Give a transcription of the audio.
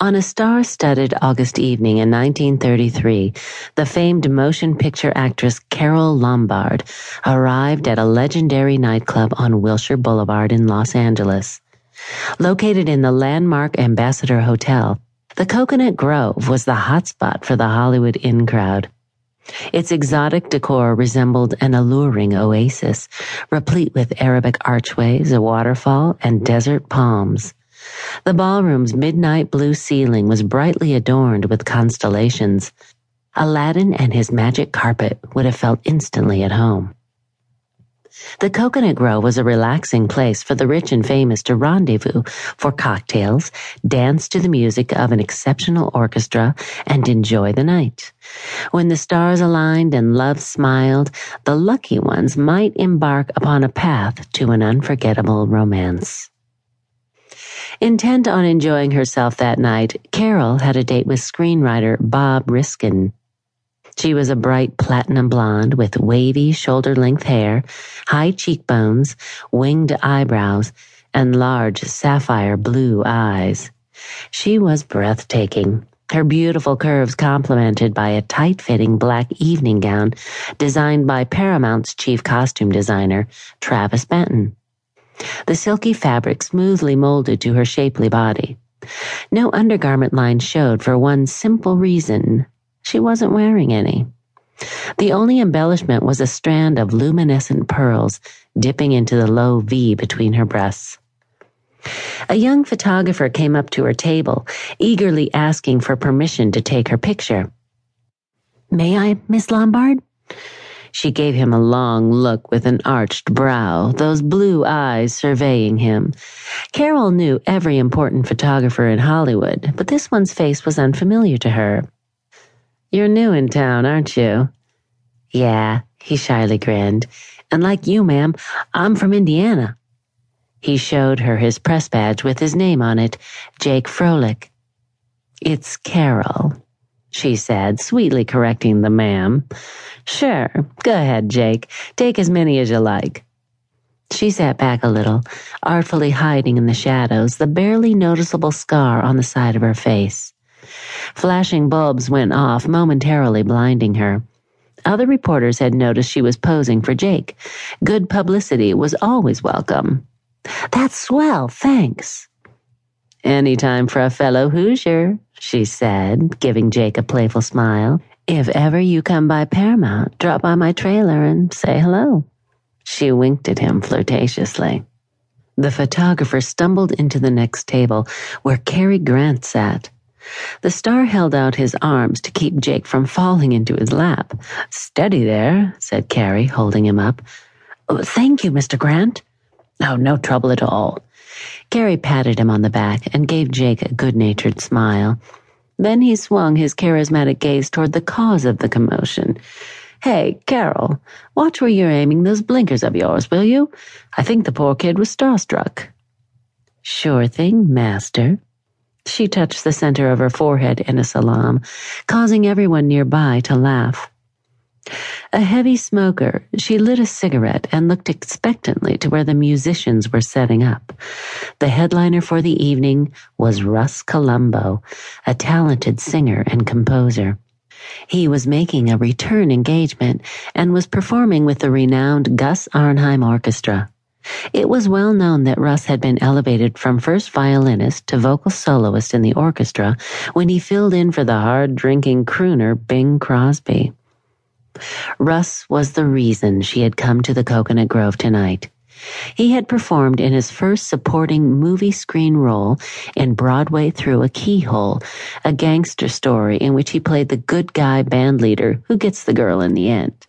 On a star studded August evening in 1933, the famed motion picture actress Carole Lombard arrived at a legendary nightclub on Wilshire Boulevard in Los Angeles. Located in the landmark Ambassador Hotel, the Cocoanut Grove was the hotspot for the Hollywood in crowd. Its exotic decor resembled an alluring oasis, replete with Arabic archways, a waterfall, and desert palms. The ballroom's midnight blue ceiling was brightly adorned with constellations. Aladdin and his magic carpet would have felt instantly at home. The Cocoanut Grove was a relaxing place for the rich and famous to rendezvous for cocktails, dance to the music of an exceptional orchestra, and enjoy the night. When the stars aligned and love smiled, the lucky ones might embark upon a path to an unforgettable romance. Intent on enjoying herself that night, Carole had a date with screenwriter Bob Riskin. She was a bright platinum blonde with wavy shoulder length hair, high cheekbones, winged eyebrows, and large sapphire blue eyes. She was breathtaking. Her beautiful curves complemented by a tight fitting black evening gown designed by Paramount's chief costume designer, Travis Banton. The silky fabric smoothly molded to her shapely body. No undergarment line showed for one simple reason she wasn't wearing any. The only embellishment was a strand of luminescent pearls dipping into the low V between her breasts. A young photographer came up to her table, eagerly asking for permission to take her picture. May I, Miss Lombard? She gave him a long look with an arched brow, those blue eyes surveying him. Carole knew every important photographer in Hollywood, but this one's face was unfamiliar to her. You're new in town, aren't you? Yeah, he shyly grinned. And like you, ma'am, I'm from Indiana. He showed her his press badge with his name on it, Jake Froelich. It's Carole, she said, sweetly correcting the ma'am. Sure, go ahead, Jake. Take as many as you like. She sat back a little, artfully hiding in the shadows the barely noticeable scar on the side of her face. Flashing bulbs went off, momentarily blinding her. Other reporters had noticed she was posing for Jake. Good publicity was always welcome. That's swell, thanks. Any time for a fellow Hoosier, she said, giving Jake a playful smile. If ever you come by Paramount, drop by my trailer and say hello. She winked at him flirtatiously. The photographer stumbled into the next table where Cary Grant sat. The star held out his arms to keep Jake from falling into his lap. Steady there, said Cary, holding him up. Oh, thank you, Mr. Grant. Oh, no trouble at all. Cary patted him on the back and gave Jake a good natured smile. Then he swung his charismatic gaze toward the cause of the commotion. Hey, Carole, watch where you're aiming those blinkers of yours, will you? I think the poor kid was starstruck. Sure thing, master. She touched the center of her forehead in a salaam, causing everyone nearby to laugh. A heavy smoker, she lit a cigarette and looked expectantly to where the musicians were setting up. The headliner for the evening was Russ Columbo, a talented singer and composer. He was making a return engagement and was performing with the renowned Gus Arnheim Orchestra. It was well known that Russ had been elevated from first violinist to vocal soloist in the orchestra when he filled in for the hard drinking crooner Bing Crosby. Russ was the reason she had come to the Cocoanut Grove tonight. He had performed in his first supporting movie screen role in Broadway Through a Keyhole, a gangster story in which he played the good guy band leader who gets the girl in the end.